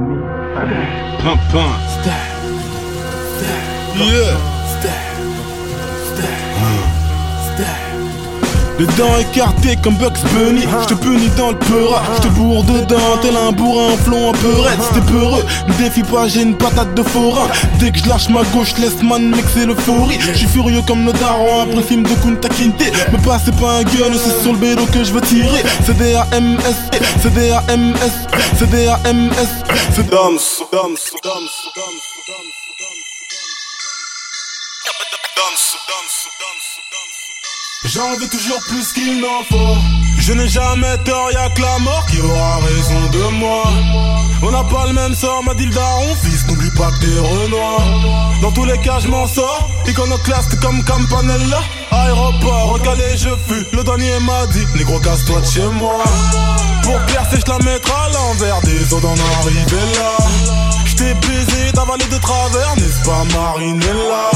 me. pump, pump. Stop. Stop. Yeah. Les dents écartées comme Bugs Bunny Je te punis dans le peura Je te bourre dedans tel un bourrin un flon un peu raide C'était peureux, ne défie pas j'ai une patate de forain Dès que je lâche ma gauche laisse man mixer l'euphorie Je suis furieux comme nos darons après film de Kunta Kinte Me passe pas un gun c'est sur le bédo que je veux tirer C'est D-A-M-S, c'est D-A-M-S, c'est D-A-M-S C'est Dams, Dams, Dams, J'en veux toujours plus qu'il n'en faut. Je n'ai jamais tort, y'a que la mort qui aura raison de moi. On n'a pas le même sort, m'a dit le fils, n'oublie pas que t'es Renoir. Dans tous les cas, je m'en sors, iconoclaste comme Campanella. Aéroport, recalé, je fus, le dernier m'a dit, négro, casse-toi de chez moi. Pour percer, je la mettrai à l'envers des eaux d'en arriver là. J't'ai baisé, d'avalé de travers, n'est-ce pas Marinella?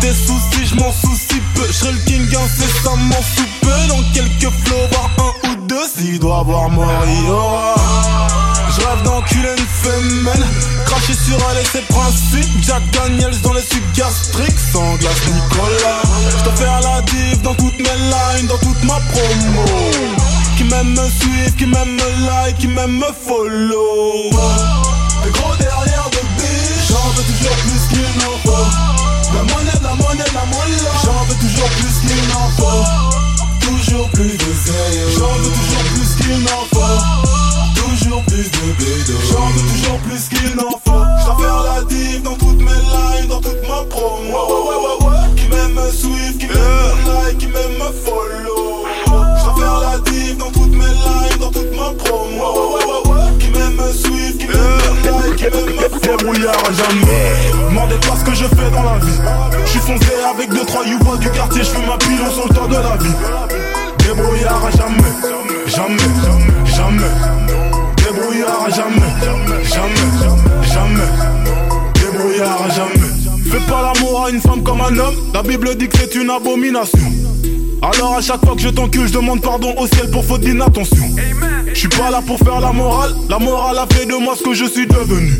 Tes soucis, je m'en soucie peu, j'serai le king incessamment sous peu Dans quelques flots, voire un ou deux, s'il doit avoir mort, il aura. Je rêve d'enculer une femelle. Cracher sur elle et ses principes. Jack Daniels dans les sucs gastriques. Sans glace Nicolas. Je faire la div dans toutes mes lines Dans toute ma promo. Qui m'aime me suivre, qui m'aime me like Qui m'aime me follow. Le gros derrière de bitch J'en veux toujours plus qu'il n'en La J'en veux toujours plus qu'il n'en faut. Toujours plus de zèle. J'en veux toujours plus qu'il n'en faut. Toujours plus de bédo. J'en veux toujours plus qu'il n'en faut. Faire la div dans toutes mes lines Dans toute ma promo ouais, ouais, ouais, Qui m'aime me suivre, qui m'aime me like Qui m'aime me follow faire la div dans toutes mes lines Dans toute ma promo Qui m'aime me suivre, qui m'aime me like Qui m'aime me follow Débrouillard à jamais je fais dans la vie J'suis foncé avec deux trois youvois du quartier J'fume ma pilon sur le temps de la vie Débrouillard à jamais Jamais, jamais Débrouillard à jamais, jamais, jamais. Débrouillard à jamais. Fais pas l'amour à une femme comme un homme. La Bible dit que c'est une abomination. Alors à chaque fois que je t'encule, je demande pardon au ciel pour faute d'inattention. Je suis pas là pour faire la morale, la morale a fait de moi ce que je suis devenu.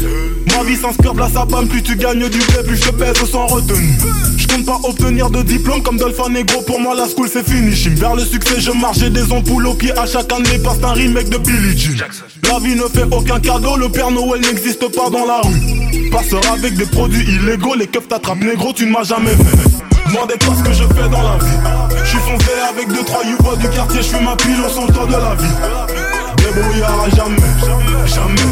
Ma vie s'inspire de la sapane, plus tu gagnes du blé, plus je pèse sans retenue. Je compte pas obtenir de diplôme comme Dolphin Negro, pour moi la school c'est fini. J'me vers le succès, je marche, j'ai des ampoules aux pieds à chaque année, passe un remake de Billie Jean. La vie ne fait aucun cadeau, le Père Noël n'existe pas dans la rue. Passeur avec des produits illégaux, les keufs t'attrapent négro, tu ne m'as jamais fait. Demandez pas ce que je fais dans la vie. Je suis foncé avec deux trois youvois du quartier, je fais ma pile au temps de la vie. Débrouillard à jamais, jamais,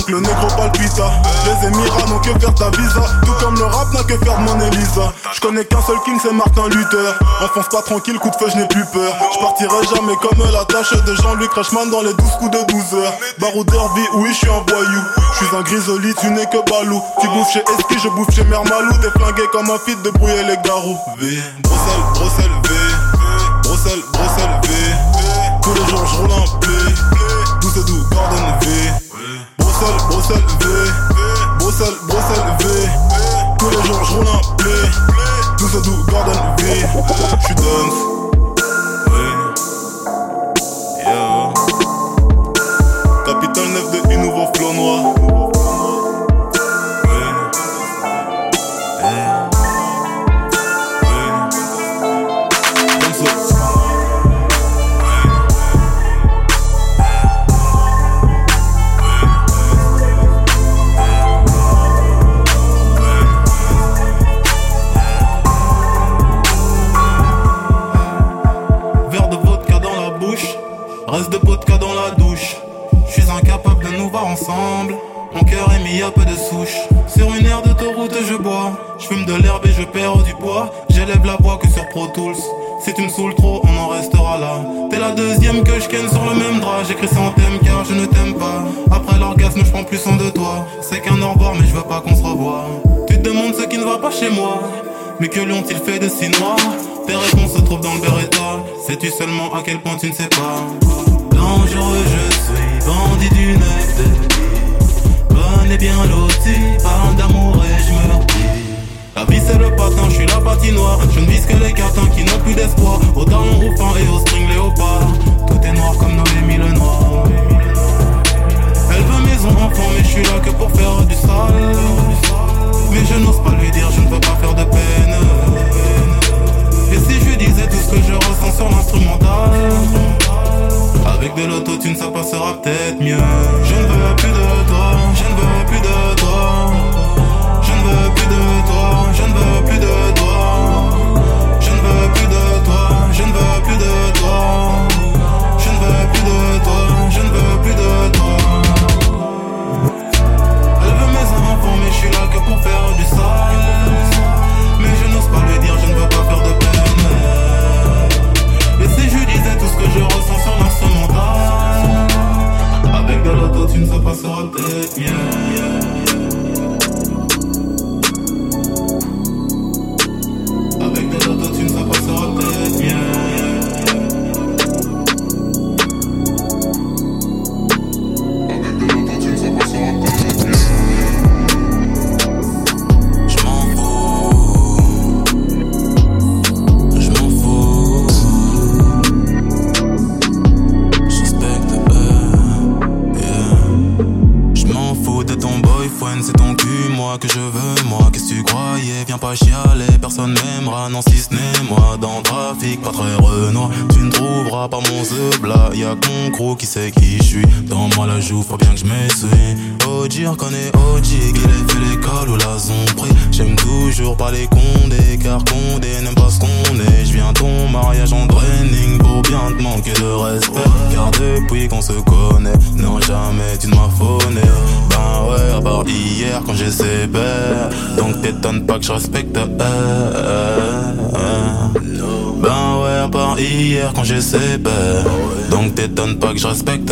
donc le négro palpita. Les émirats n'ont que faire ta visa. Tout comme le rap n'a que faire de mon Elisa. Je connais qu'un seul king, c'est Martin Luther. Enfonce pas tranquille, coup de feu, je n'ai plus peur. Je partirai jamais comme la tâche de Jean-Luc Reichmann dans les 12 coups de 12 heures. Baroudeur vie, oui, je suis un voyou. Je suis un grisoli, tu n'es que balou. Tu bouffes chez Eski, je bouffe chez Mère Malou. T'es flingué comme un fit de brouiller les garous. V, Bruxelles, Bruxelles, V. Bruxelles, Bruxelles, V. Tous les jours, je roule un P. Douce doux, Gordon V. Bruxelles, Bruxelles, V. Bruxelles, Bruxelles, V. Tous les jours, je roule un P. Douce doux, Gordon V. J'suis dance. Capitale 9 de une nouveau noir. Reste de vodka dans la douche. Je suis incapable de nous voir ensemble. Mon cœur est mis à peu de souche. Sur une aire d'autoroute, je bois. Je fume de l'herbe et je perds du poids. J'élève la voix que sur Pro Tools. Si tu me saoules trop, on en restera là. T'es la deuxième que je ken sur le même drap. J'écris sans thème car je ne t'aime pas. Après l'orgasme, je prends plus soin de toi. C'est qu'un au mais je veux pas qu'on se revoie. Tu te demandes ce qui ne va pas chez moi. Mais que lui ont-ils fait de si noir Tes réponses se trouvent dans le Beretta. Sais-tu seulement à quel point tu ne sais pas Dangereux, je suis bandit d'une vie. Bonne et bien loti, parle d'amour et je me. La vie c'est le patin, je suis la patinoire Je ne vise que les cartons qui n'ont plus d'espoir Au talon rouffant et au string léopard Tout est noir comme Noémie le noir Elle veut maison enfant mais je suis là que pour faire du sale Mais je n'ose pas lui dire je ne veux pas faire de peine. Et si je disais tout ce que je ressens sur l'instrumental Avec de l'autotune ça passera peut-être mieux. Je ne veux plus de toi, je ne veux plus de l'autotune ça passera peut-être mieux Avec de l'autotune ça passera peut-être mieux c'est ton cul, moi que je veux, moi. Qu'est-ce que tu croyais? Viens pas chialer, personne m'aimera, non si ce n'est moi. Dans le trafic, pas très renoir. Tu ne trouveras pas mon zebla, y'a con gros qui sait qui je suis. Dans moi la joue, faut bien que je m'essuie. OG, reconnaît OG, qu'il ait fait l'école ou la zombrie. J'aime toujours pas les condés, car condé n'aime pas ce qu'on est. Je viens ton mariage en training pour bien te manquer de respect. Car depuis qu'on se connaît, non jamais tu ne m'as phoné. Ben ouais, à part hier quand j'ai sévère. Donc t'étonnes pas que je respecte. euh, euh, euh. Ben ouais, à part hier quand j'ai sévère. Donc t'étonnes pas que je respecte.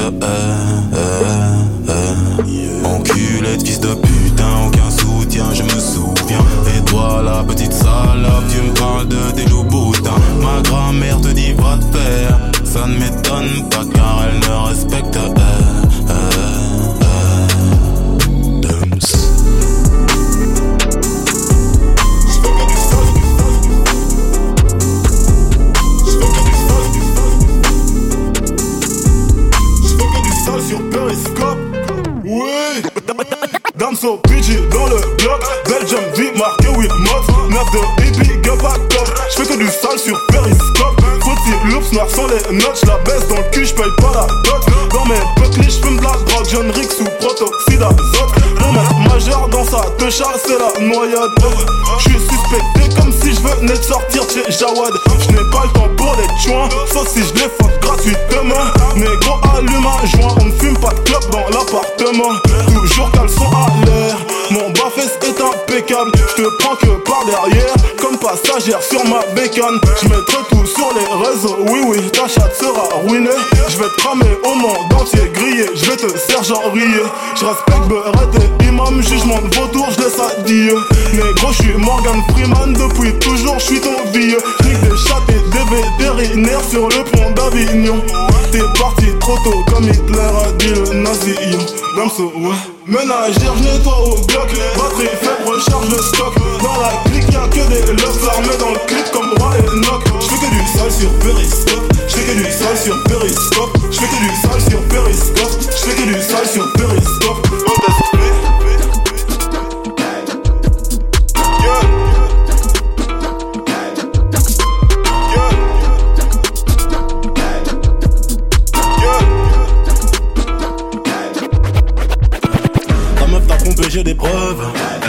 Enculé de fils de putain, aucun soutien, je me souviens. Et toi, la petite salope, tu me parles de tes loups boutins. Ma grand-mère te dit va te faire. Ça ne m'étonne pas car elle ne respecte. Les notes. J'la baisse dans le cul, j'paye pas la dot. Dans mes peuples, j'fume de la drogue. John Rick sous protoxyde d'azote. Pour mettre majeur dans sa te c'est la noyade. J'suis suspecté comme si j'venais de sortir chez Jawad. J'n'ai pas le temps pour les joints. Sauf si j'les fuck gratuitement. Sur ma bécane. J'mettrai tout sur les réseaux. Oui, oui, ta chatte sera ruinée. J'vais te cramer au monde entier grillé. J'vais te sergent riller. J'respecte Beret et Imam. Jugement de vautour, j'laisse à Dieu. Négro, j'suis Morgan Freeman. Depuis toujours, j'suis ton vieux. Des et des vétérinaires sur le pont d'Avignon. T'es parti trop tôt comme Hitler a dit le nazi. Damso, ouais. Ménagère, nettoie au bloc. Batterie faible, recharge le stock. Dans la clique, y'a que des lofts armés dans le clip comme Roi et Nock. J'fais que du sale sur Periscope. J'fais que du sale sur Periscope. J'fais que du sale sur Periscope. J'fais que du sale sur Periscope.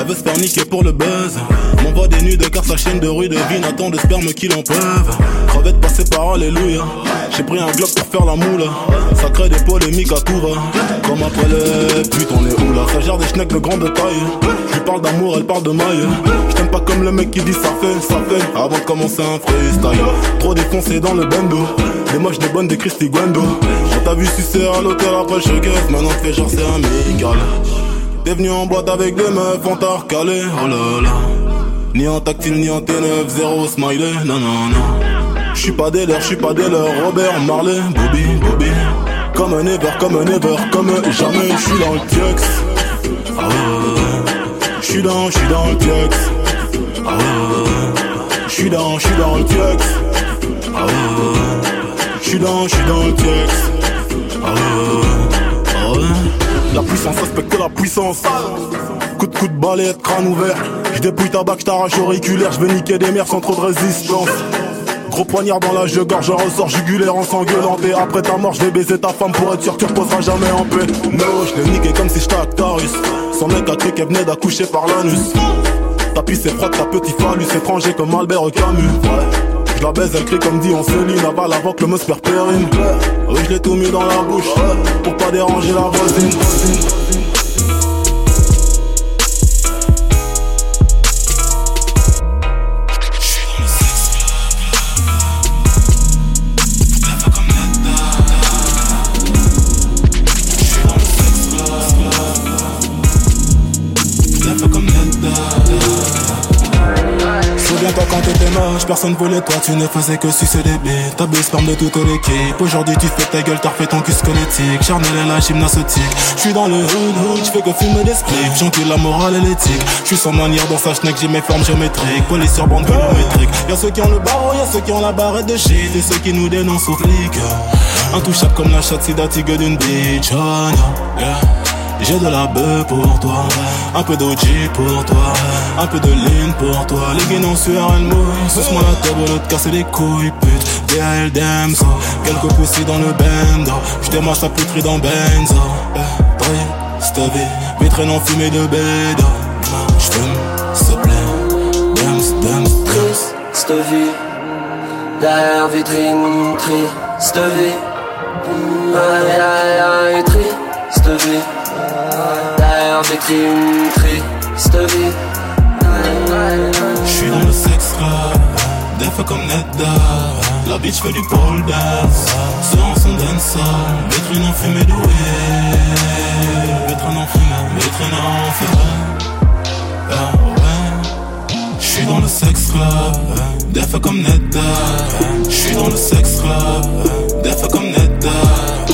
Veut se faire pour le buzz. Mon voix des de car sa chaîne de rue devine Attends de sperme qu'il en peuvent. Crevette passée par alléluia J'ai pris un bloc pour faire la moule Ça crée des polémiques à tout va. Comme après les putain on est où là? Ça gère des schnecks de grande taille. Je parle d'amour, elle parle de maille. Je t'aime pas comme le mec qui dit ça fait, ça fait. Avant de commencer un freestyle. Trop défoncé dans le bando. Des moches, des bonnes, des Christy Guendo On t'a vu sucer à l'hôtel après le showcase. Maintenant fais genre c'est amical T'es venu en boîte avec des meufs, on t'a recalé, oh là là. Ni en tactile, ni en T9, zéro smiley, non non non. J'suis pas des leurs, j'suis pas des leurs, Robert Marley, Bobby, Bobby. Comme un ever, comme un ever, comme jamais, j'suis dans le tiex Ah ouais, j'suis dans, j'suis dans le tiex Ah ouais, j'suis dans, j'suis dans le tiex Ah ouais, j'suis dans, j'suis dans le tiex Ah la puissance respecte la puissance. Coup de coup de balai, crâne ouvert. Je dépouille ta bac, t'arrache auriculaire. Je vais niquer des mers sans trop de résistance. Gros poignard dans la jeu gorge, je ressors jugulaire en. Et après ta mort, je vais baiser ta femme pour être sûr que tu reposeras jamais en paix. No, je l'ai niqué comme si j'étais Actarus. Son mec a cru qu'elle venait d'accoucher par l'anus. Ta pisse est froide, ta petit phallus étranger comme Albert Camus. Je la baise, elle crie comme dit on se lit, aval avant que le must périne. Oui, je l'ai tout mis dans la bouche, pour pas déranger la voisine. Personne voulait toi, tu ne faisais que sucer des bêtes. T'as sperme de toute l'équipe. Aujourd'hui tu fais ta gueule, t'as refait ton cul squelettique. Charnel et la gymnastique. J'suis dans le hood hood, j'fais que fumer des spliffs. J'encule la morale et l'éthique. J'suis sans manière dans sa schneck, j'ai mes formes géométriques. Police sur bande kilométrique. Y'a ceux qui ont le barreau, y'a ceux qui ont la barrette de shit. Et ceux qui nous dénoncent aux flics. Intouchable comme la chatte sidatigue d'une bitch. Oh no, yeah. J'ai de la bœuf pour toi, un peu d'OG pour toi, un peu de ligne pour toi. Les guénons sueur, elle mouille. Suce-moi la table, l'autre casser les couilles, pute. Damso, quelques poussées dans le bendo. J'démarre sa puterie dans Benzo. Eh, Stubby, vitrine non fumée de bédo. J'fume, s'il te plaît. Dams, Dams, Dams. Stevie Derrière vitrine, tri, Stevie Derrière tri, Stevie Derrière vitrine, tri, Stevie J'suis dans le sex club, des fois comme Nedda. La bitch fait du pole dance, sur son dancer. Vitrine en fumée weed, vitrine en fumée, vitrine en fumée. Ah ouais, j'suis dans le sex club, des fois comme Nedda. J'suis dans le sex club, des fois comme Nedda.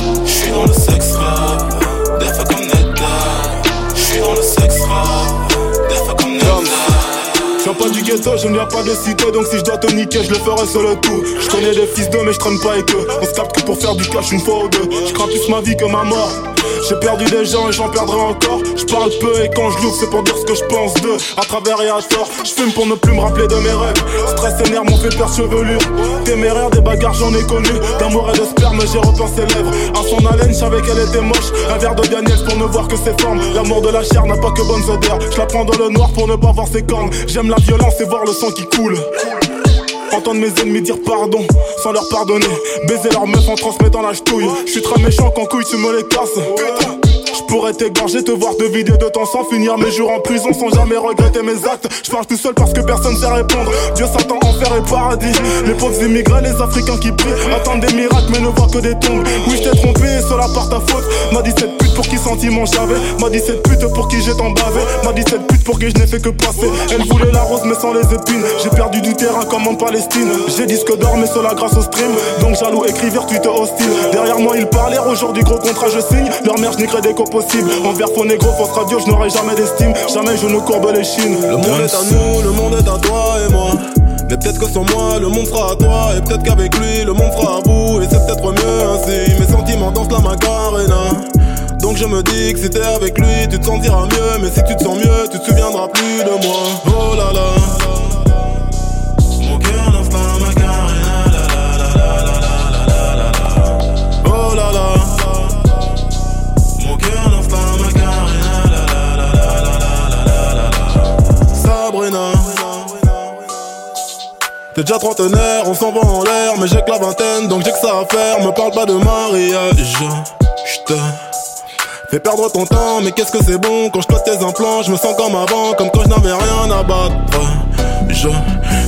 Ghetto, je ne viens pas de cité Donc si je dois te niquer, je le ferai seul le tout Je connais des fils d'eux mais je traîne pas avec eux. On se capte que pour faire du cash une fois ou deux. Je plus ma vie que ma mort j'ai perdu des gens et j'en perdrai encore. Je parle peu et quand je l'ouvre, c'est pour dire ce que je pense d'eux. À travers et à tort, je fume pour ne plus me rappeler de mes rêves. Stress et nerfs m'ont fait perdre chevelure. Téméraire, des bagarres, j'en ai connu. D'amour et de sperme, j'ai repeint ses lèvres. À son haleine, je savais qu'elle était moche. Un verre de Daniel pour ne voir que ses formes. L'amour de la chair n'a pas que bonnes odeurs. Je la prends dans le noir pour ne pas voir ses cornes. J'aime la violence et voir le sang qui coule. Entendre mes ennemis dire pardon sans leur pardonner. Baiser leur meuf en transmettant la ch'touille. J'suis très méchant quand couille tu me les casses. Je pourrais t'égorger, te voir te vider de ton sang, finir mes jours en prison sans jamais regretter mes actes. Je parle tout seul parce que personne sait répondre. Dieu Satan, enfer et paradis. Les pauvres immigrés, les Africains qui prient, attendent des miracles mais ne voient que des tombes. Oui, je t'ai trompé et cela par ta faute. M'a dit cette pute pour qui sentiment j'avais. M'a dit cette pute pour qui j'ai tant bavé. M'a dit cette pute pour qui je n'ai fait que passer. Elle voulait la rose mais sans les épines. J'ai perdu du terrain comme en Palestine. J'ai disque d'or mais cela grâce au stream. Donc jaloux, écriveur, tweet hostile. Derrière moi, ils parlaient. Aujourd'hui, gros contrat, je signe. Leur mère, je n'y des qu'au possible. Envers faux négro, fausse radio, je n'aurai jamais d'estime. Jamais je ne courbe les chines. Le monde est à nous, le monde est à toi et moi. Mais peut-être que sans moi, le monde sera à toi. Et peut-être qu'avec lui, le monde sera à vous. Et c'est peut-être mieux ainsi. Mes sentiments dansent la macarena. Donc je me dis que si t'es avec lui, tu te sentiras mieux. Mais si tu te sens mieux, tu te souviendras plus de moi. Oh là là. Mon cœur lance la macarena. La Oh là là. Mon cœur lance la macarena. La Sabrina. T'es déjà trentenaire, on s'en va en l'air, mais j'ai que la vingtaine, donc j'ai que ça à faire. Me parle pas de mariage. J'te fais perdre ton temps, mais qu'est-ce que c'est bon quand je tes implants, je me sens comme avant, comme quand je n'avais rien à battre. Je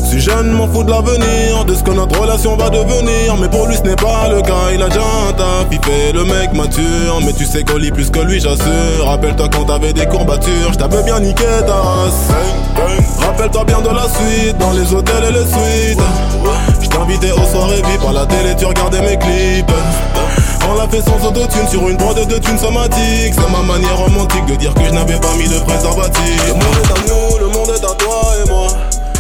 suis jeune, m'en fous de l'avenir, de ce que notre relation va devenir. Mais pour lui, ce n'est pas le cas, il a déjà un taf, il fait le mec mature. Mais tu sais qu'on lit plus que lui, j'assure. Rappelle-toi quand t'avais des courbatures, je t'avais bien niqué ta race. Rappelle-toi bien de la suite, dans les hôtels et les suites. Je t'invitais aux soirées VIP, à la télé, tu regardais mes clips. On l'a fait sans autotune sur une prod de thunes somatique C'est ma manière romantique de dire que je n'avais pas mis de préservatif Le monde est à nous, le monde est à toi et moi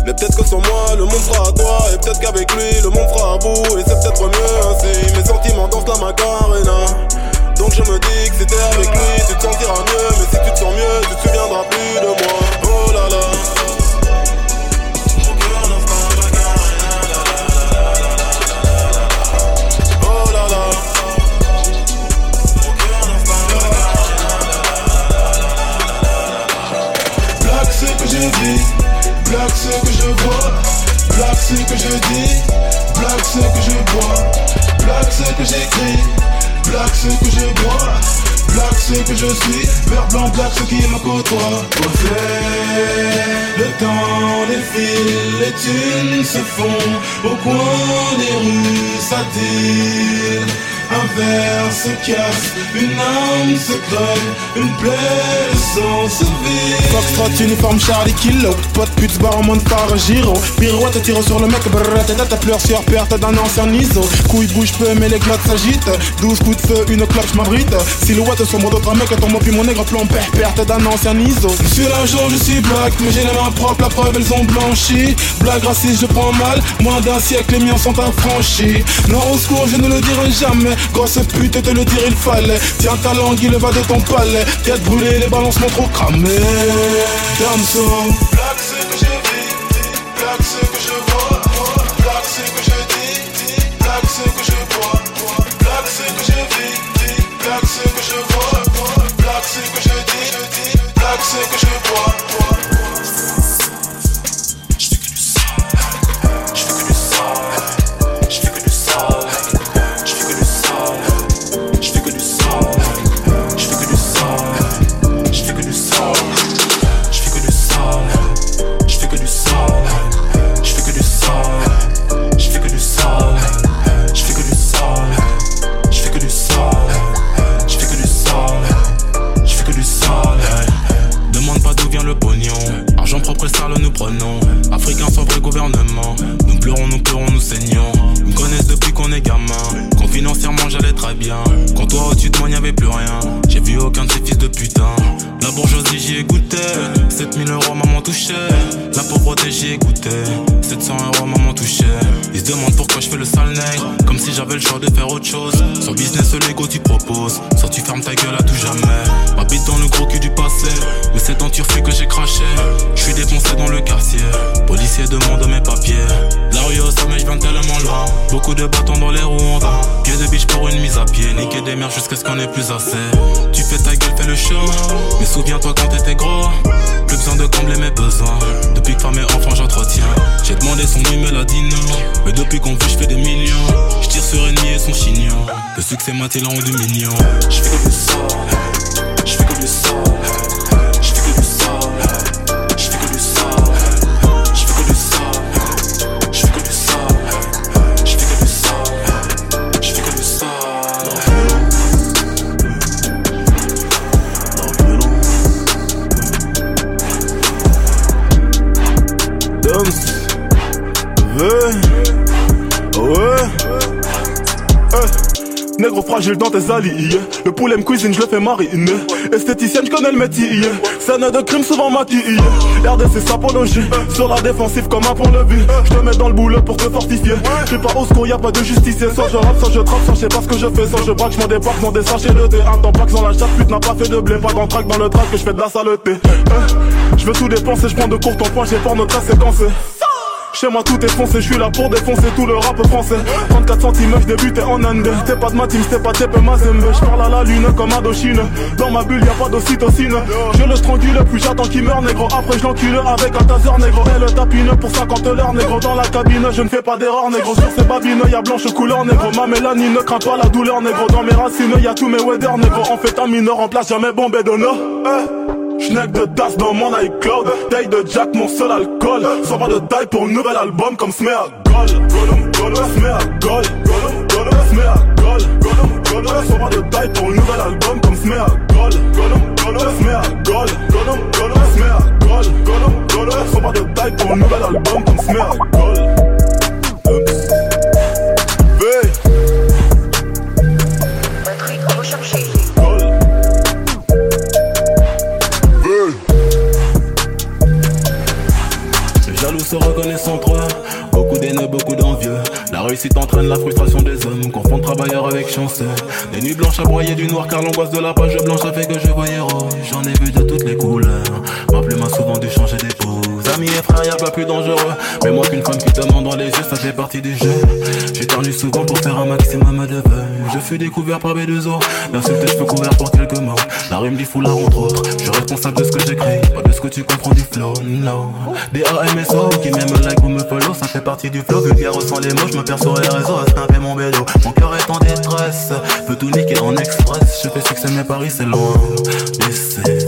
mais peut-être que sans moi, le monde sera à toi. Et peut-être qu'avec lui, le monde sera à vous. Et c'est peut-être mieux ainsi. Mes sentiments dansent la macarena. Donc je me dis que c'était avec lui, tu te sentiras mieux. Mais si tu te sens mieux, tu te souviendras plus de moi. Oh là là. Black ce que je dis, black ce que je bois, black ce que j'écris, black ce que je bois, black ce que je suis, vert blanc black ce qui me côtoie. Posé, le temps défile, les thunes se font. Au coin des rues, ça. Un verre se casse, une âme se crève, une plaie de sang se vide. Foxtrot, uniforme Charlie Kilo Pote pute barre en monde par Giro. Pirouette tire sur le mec brrr Tête à pleurs sur perte d'un ancien ISO. Couille bouge peu mais les glottes s'agitent. 12 coups de feu, une clope m'abrite. Silhouette sombre d'autres mecs tombe puis mon nègre plomb Perte d'un ancien ISO. Sur l'argent je suis black mais j'ai les mains propres La preuve elles ont blanchi. Blague raciste je prends mal Moins d'un siècle les miens sont affranchis. Non au secours je ne le dirai jamais Grosse pute te le dire il fallait. Tiens ta langue il va de ton palais. Tête brûlée les balances m'ont trop cramé. Damso Black ce que je vis, black ce que je vois, black ce que je dis, black ce que je bois, black ce que je vis, black ce que je vois, black ce que je dis, black ce que je bois. n'y avait plus rien. J'ai vu aucun de ces putain. La bourgeoisie j'y ai goûté. 7000 euros maman touchait. La pauvreté j'y ai goûté. 700 euros maman touchait. Ils se demandent pourquoi je fais le sale nègre. Comme si j'avais le choix de faire autre chose. Sur business Lego tu proposes. Soit tu fermes ta gueule à tout jamais. Ma bite dans le gros cul du passé. Mais c'est en turfu que j'ai craché. Je suis défoncé dans le quartier. Policier demande mes papiers. La rue au sommet, je viens tellement loin. Beaucoup de bâtons dans les roues vain. Pied de biche pour une mise à pied. Niquer des mères jusqu'à ce qu'on ait plus assez. Tu fais ta gueule, fais le Mais souviens-toi quand t'étais gros. Plus besoin de combler mes besoins. Depuis que femme et enfant j'entretiens. J'ai demandé son numéro, elle a dit non. Mais depuis qu'on vit, je fais des millions. Je tire sur ennemi et son chignon. Le succès m'a-t-il rendu mignon. Je fais que Fragile dans tes alliés. Le poulet me cuisine, je le fais mariner. Esthéticienne, je connais le métier Scène de crime souvent maquillée. RDC sapologie Sur la défensive comme un pont de vue Je te mets dans le boulot pour te fortifier. Je suis pas au secours, y'a pas de justicier. Soit je rappe, soit je trappe, soit je sais pas ce que je fais. Soit je braque, je m'en débarque dans des sachets de thé Un temps pas sans la chatte, pute n'a pas fait de blé. Pas d'entraque dans le track que je fais de la saleté. Eh, Je veux tout dépenser, je prends de court en point J'ai peur notre séquencé Chez moi tout est foncé, je suis là pour défoncer tout le rap français. 34 cm, je débutais en Inde. T'es pas de ma team, t'es pas TP Mazembe. Je parle à la lune comme Indochine Dans ma bulle y'a pas d'ocytocine. Je le strangule, puis j'attends qu'il meurt négro. Après je l'encule avec un taser négro. Et le tapine pour 50 l'heure négro. Dans la cabine, je ne fais pas d'erreur négro. Sur ces babines, y'a blanche couleur négro. Ma mélanine ne craint pas la douleur négro. Dans mes racines, y'a tous mes weather négro. En fait un mineur en place, jamais bombé de no Schneck de tasse dans mon iCloud. Taille de Jack, mon seul alcool. Sans pas de taille pour un nouvel album comme Gollum, Gollum, Smea Gol Gollum, Gollum, Smea Gol Gollum, Gollum Sans pas de taille pour un nouvel album comme Gollum, Gollum, Smea Gol Gollum, Gollum, Smea Gol Gollum, Gollum Sans pas de taille pour un nouvel album comme Smea Gol se Réussite entraîne la frustration des hommes. Confondent travailleurs avec chanceux. Des nuits blanches à broyer du noir car l'angoisse de la page blanche a fait que je voyais rouge. J'en ai vu de toutes les couleurs. Ma plume a souvent dû changer d'épouse. Amis et frères, y'a pas plus dangereux. Mais moi qu'une femme qui te demande dans les yeux, ça fait partie du jeu. J'ai ternu souvent pour faire un maximum de vœux. Je fus découvert par B2O. L'insulte, je peux couvert pour rime dit foulard entre autres. Je suis responsable de ce que j'écris, pas de ce que tu comprends du flow. No. Des AMSO qui m'aiment like ou me follow, ça fait partie du flow. Vulgaire ressent les mots, je me perds sur les réseaux à snapper mon bédo. Mon cœur est en détresse, peut tout niquer en express. Je fais succès, mais Paris c'est loin. Laissez,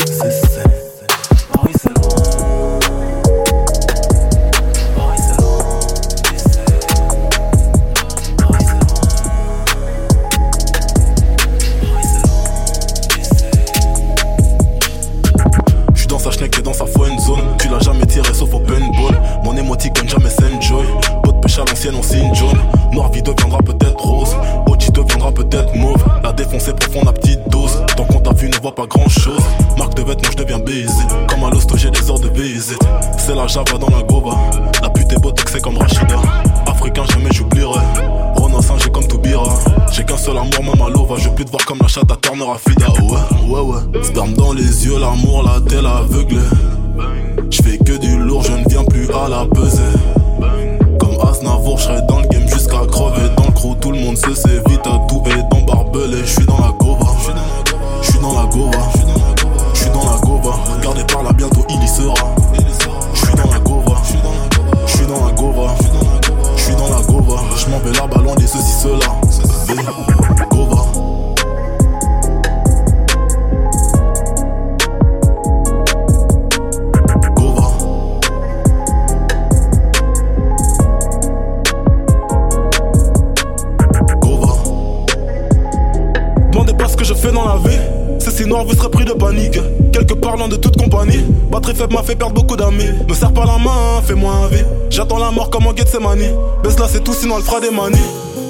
Fida Ouais ouais ouais Sperme dans les yeux l'amour la tête aveugle je fais que du lourd, je ne viens plus à la peser. Comme Asnavour, je serai dans le game jusqu'à crever. Dans le crew, tout le monde se sait vite à tout et dans barbelé. Je suis dans la gova, je suis dans la gova, je suis dans la gova. Regardez par là, bientôt il y sera. Je suis dans la gova, je suis dans la gova, je dans la gova. Je m'en vais là-bas loin des ceci, cela. Gova. C'est si noir, vous serez pris de panique. Quelques parlant de toute compagnie. Batterie faible m'a fait perdre beaucoup d'amis. Me serre pas la main, fais-moi un vie. J'attends la mort comme en Gethsemane. Baisse là, c'est tout, sinon elle fera des manies.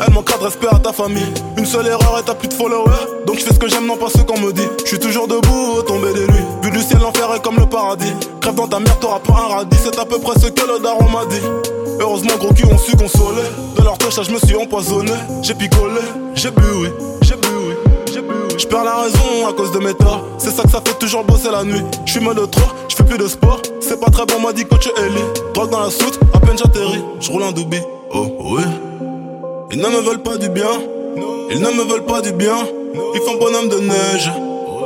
Elle manquera de respect à ta famille. Une seule erreur et t'as plus de followers. Donc je fais ce que j'aime, non pas ce qu'on me dit. Je suis toujours debout, tombé des nuits. Vu du ciel, l'enfer est comme le paradis. Crève dans ta mère, t'auras pas un radis. C'est à peu près ce que le daron m'a dit. Heureusement, gros cul ont su consoler. De leur touche, je me suis empoisonné. J'ai picolé. J'ai bu, oui. Je perds la raison à cause de mes torts. C'est ça que ça fait toujours bosser la nuit. Je suis de trop, je fais plus de sport. C'est pas très bon, m'a dit coach Ellie. Drogue dans la soute, à peine j'atterris. Je roule un doubi. Oh, oui. Ils ne me veulent pas du bien. Ils ne me veulent pas du bien. Ils font bonhomme de neige.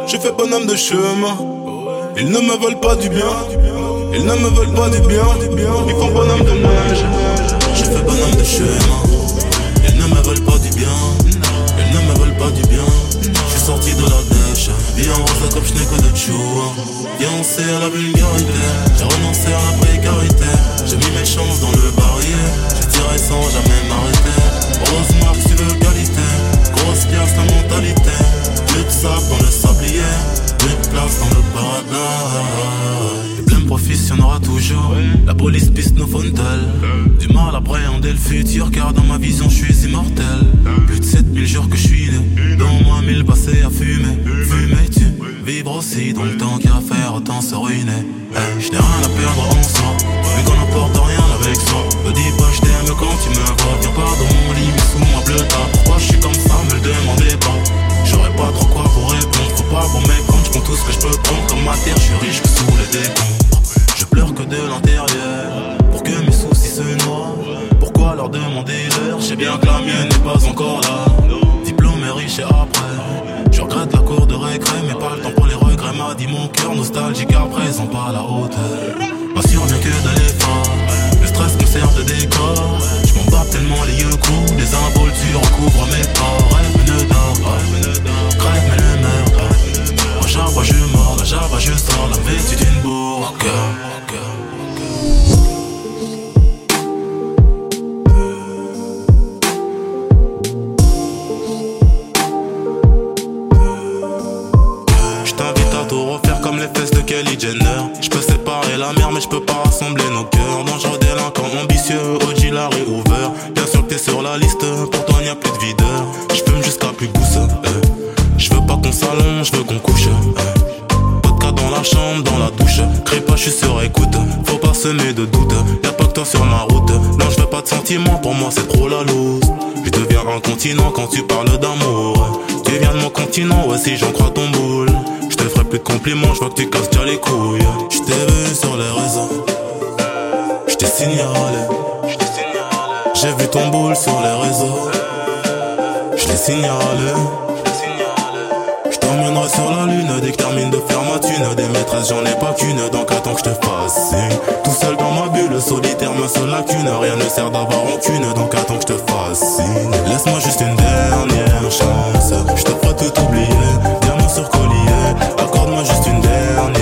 Je fais bonhomme de chemin. Ils ne me veulent pas du bien. Ils ne me veulent pas du bien. Ils font bonhomme de neige. Je fais bonhomme de chemin. Ils ne me veulent pas du bien. Ils ne me veulent pas du bien. De la dèche. Vie en rose comme que de chou. Fiancé à la vulgarité. J'ai renoncé à la précarité. J'ai mis mes chances dans le barillet. Je tirais sans jamais m'arrêter. Rose marque sur le qualité. Grosse pièce la mentalité. Plus de sable dans le sablier. Plus de place dans le paradis. Les pleins profits, y en aura toujours. La police piste nos fontelles. Du mal à appréhender le futur, car dans ma vision, je suis immortel. Plus de 7000 jours que je suis né. Dans moi, 1000 passés à fumer. Fumer, tu vivre aussi. Donc, tant qu'à faire, autant se ruiner. Hey, je n'ai rien à perdre en soi. Vu qu'on n'apporte rien avec soi. Me dis pas, je t'aime quand tu me vois. Viens pas dans mon lit, mais sous moi, bleu Pourquoi je suis comme ça, me le demandez pas. J'aurais pas trop quoi pour répondre. Faut pas pour méprendre, je tout ce que je peux prendre comme matière. Je suis riche que sous les décombres que de l'intérieur. Pour que mes soucis se noient, pourquoi leur demander l'heure? J'ai bien que la mienne n'est pas encore là. Diplôme est riche et après. Je regrette la cour de récré, mais pas le temps pour les regrets. M'a dit mon cœur nostalgique à présent, pas à la hauteur. Pas bien que d'aller fin, le stress me sert de décor. Je m'en bats tellement les yeux coups, les involtures recouvrent mes pas. Rêve ne dort pas, mais sur la lune dès que termine de faire ma thune. Des maîtresses, j'en ai pas qu'une, donc attends que je te fasse Tout seul dans ma bulle, solitaire, ma seule lacune. Rien ne sert d'avoir aucune, donc attends que je te fascine. Laisse-moi juste une dernière chance, je te ferai tout oublier. Diamant sur collier, accorde-moi juste une dernière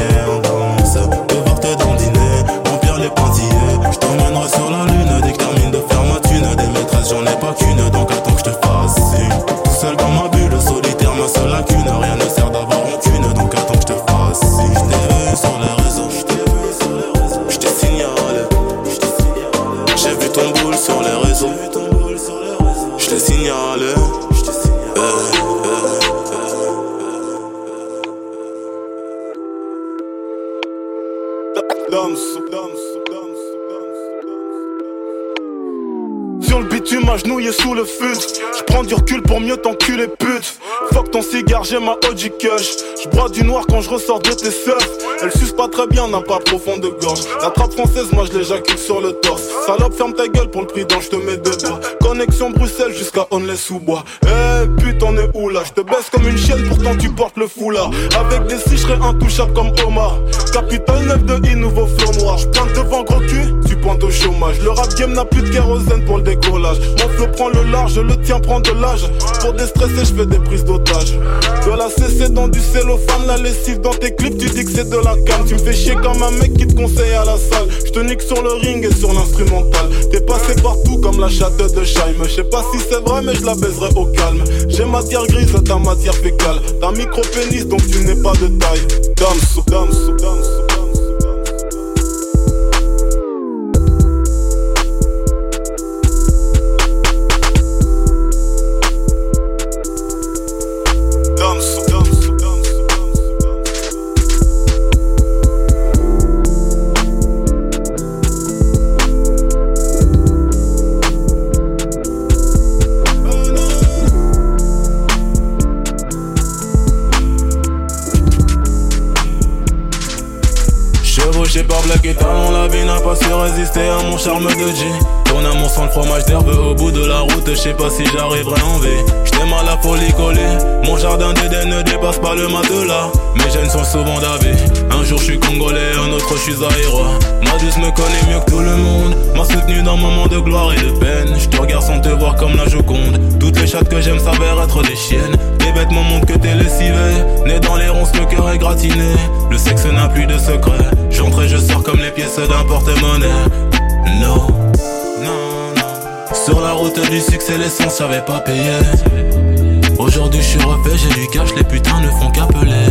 j'ai ma OG Kush. J'bois du noir quand je ressors de tes seufs. Elle suce pas très bien, n'a pas profond de gorge. La trappe française, moi je l'éjacule sur le torse. Salope, ferme ta gueule pour le prix d'un, je te mets deux doigts. Connexion Bruxelles jusqu'à Onley sous bois. Eh pute, on est où là? Je te baisse comme une chienne, pourtant tu portes le foulard. Avec des six, j'serais intouchable comme Omar. Capital 9 de I, nouveau fleur noir. J'pointe devant gros cul, tu pointes au chômage. Le rap game n'a plus de kérosène pour le décollage. Mon flow prend le large, le tien prend de l'âge. Pour déstresser, je fais des prises d'otage. De la CC dans du cellophane, la lessive dans tes clips, tu dis que c'est de la cam. Tu me fais chier comme un mec qui te conseille à la salle. Je te nique sur le ring et sur l'instrumental. T'es passé partout comme la chatte de Scheim. Je sais pas si c'est vrai, mais je la baiserai au calme. J'ai matière grise, ta matière fécale. T'as micro-pénis, donc tu n'es pas de taille. Dams, dams, dams. Charme de G. Mon sang le fromage d'herbe au bout de la route, je sais pas si j'arriverai en V. J't'aime à la folie collée, mon jardin d'Éden ne dépasse pas le matelas. Mes jeunes sont souvent davés, un jour je suis congolais, un autre je suis. Ma douce me connaît mieux que tout le monde, m'a soutenu dans moments de gloire et de peine. Je te regarde sans te voir comme la Joconde, toutes les chattes que j'aime s'avèrent être des chiennes. Tes vêtements montrent que t'es lessivé, né dans les ronces, le cœur est gratiné. Le sexe n'a plus de secret, j'entre et je sors comme les pièces d'un porte-monnaie. No, non, non. Sur la route du succès, l'essence j'avais pas payé. Aujourd'hui je suis refait, j'ai du cash, les putains ne font qu'appeler.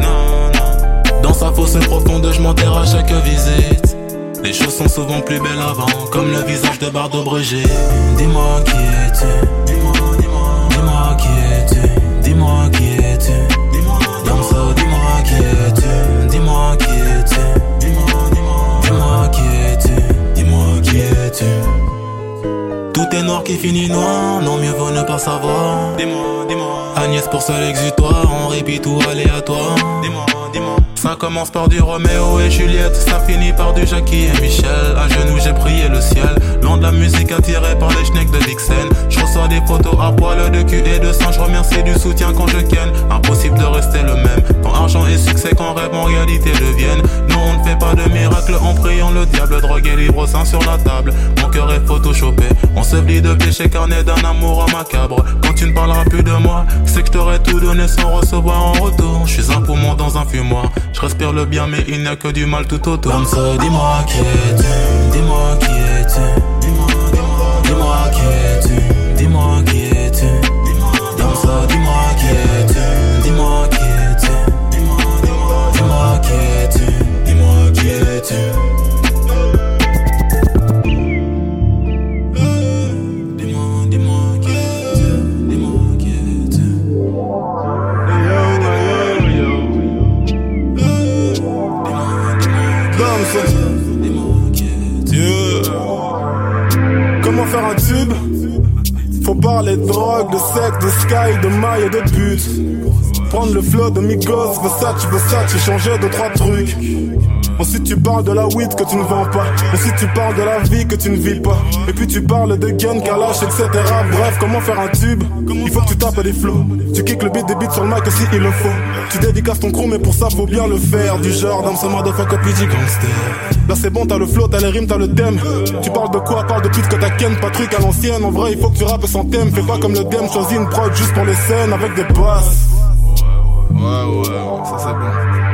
Non, non. Dans sa fosse profonde, je m'enterre à chaque visite. Les choses sont souvent plus belles avant, comme le visage de Bardo Brigitte. Dis-moi qui es-tu? Dis-moi, dis-moi. Dis-moi qui es-tu? Dis-moi qui es-tu? Dis-moi, Damso, dis-moi qui es-tu? Dis-moi qui es-tu? Dis-moi, dis-moi. Dis-moi qui es-tu? Dis-moi tout est noir qui finit noir, non mieux vaut ne pas savoir. Dis-moi, dis-moi. Agnès pour seul exutoire, on répit tout aléatoire. Dis-moi. Ça commence par du Roméo et Juliette, ça finit par du Jackie et Michel. À genoux j'ai prié le ciel, loin de la musique attirée par les schnecks de Dixon. Je reçois des photos à poil de cul et de sang, je remercie du soutien quand je ken. Impossible de c'est qu'en rêve en réalité devienne. Nous on ne fait pas de miracle en priant le diable, drogue et libre sein sur la table. Mon cœur est photoshopé, on se plie de péché carnet d'un amour macabre. Quand tu ne parleras plus de moi, c'est que t'aurais tout donné sans recevoir en retour. Je respire le bien mais il n'y a que du mal tout autour. Comme ça, dis-moi qui es-tu, dis-moi qui es-tu, dis-moi, qui es-tu, dis-moi qui es-tu, comme ça, dis-moi dis-moi qui es-tu, dis-moi qui es-tu, dis-moi qui es-tu? Parler de drogue, de sexe, de sky, de maille et de but. Prendre le flow de Migos, Versace, Versace, changer de trois trucs. Ensuite tu parles de la weed que tu ne vends pas Ensuite tu parles de la vie que tu ne vis pas Et puis tu parles de gun, kalash, etc Bref, comment faire un tube? Il faut que tu tapes des flows Tu kicks le beat des beats sur le mic si il le faut. Tu dédicaces ton crew mais pour ça faut bien le faire. Du genre dans ce motherfucker PG gangster. Là c'est bon, t'as le flow, t'as les rimes, t'as le thème. Tu parles de quoi? Parle de pute que t'as ken, pas truc à l'ancienne. En vrai il faut que tu rappes sans thème. Fais pas comme le dem, choisis une prod juste pour les scènes Avec des basses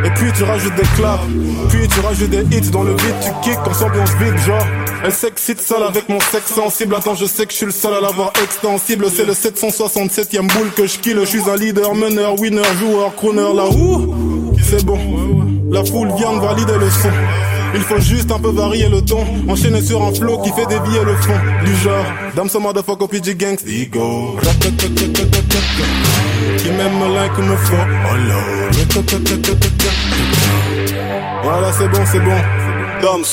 Et puis tu rajoutes des claps, puis tu rajoutes des hits dans le beat, tu kicks en ambiance vide, genre. Elle s'excite seule avec mon sexe sensible. Attends, je sais que je suis le seul à l'avoir extensible. C'est le 767ème boule que je kill. Je suis un leader, meneur, winner, joueur, crooner. Là où c'est bon. La foule vient de valider le son. Il faut juste un peu varier le ton. Enchaîner sur un flow qui fait dévier le fond. Du genre, Dame ce motherfucker PG Gangs. Ego. Qui m'aime me like me faut. Oh lord. Voilà, c'est bon, c'est bon. Dams.